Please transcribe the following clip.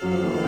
Oh.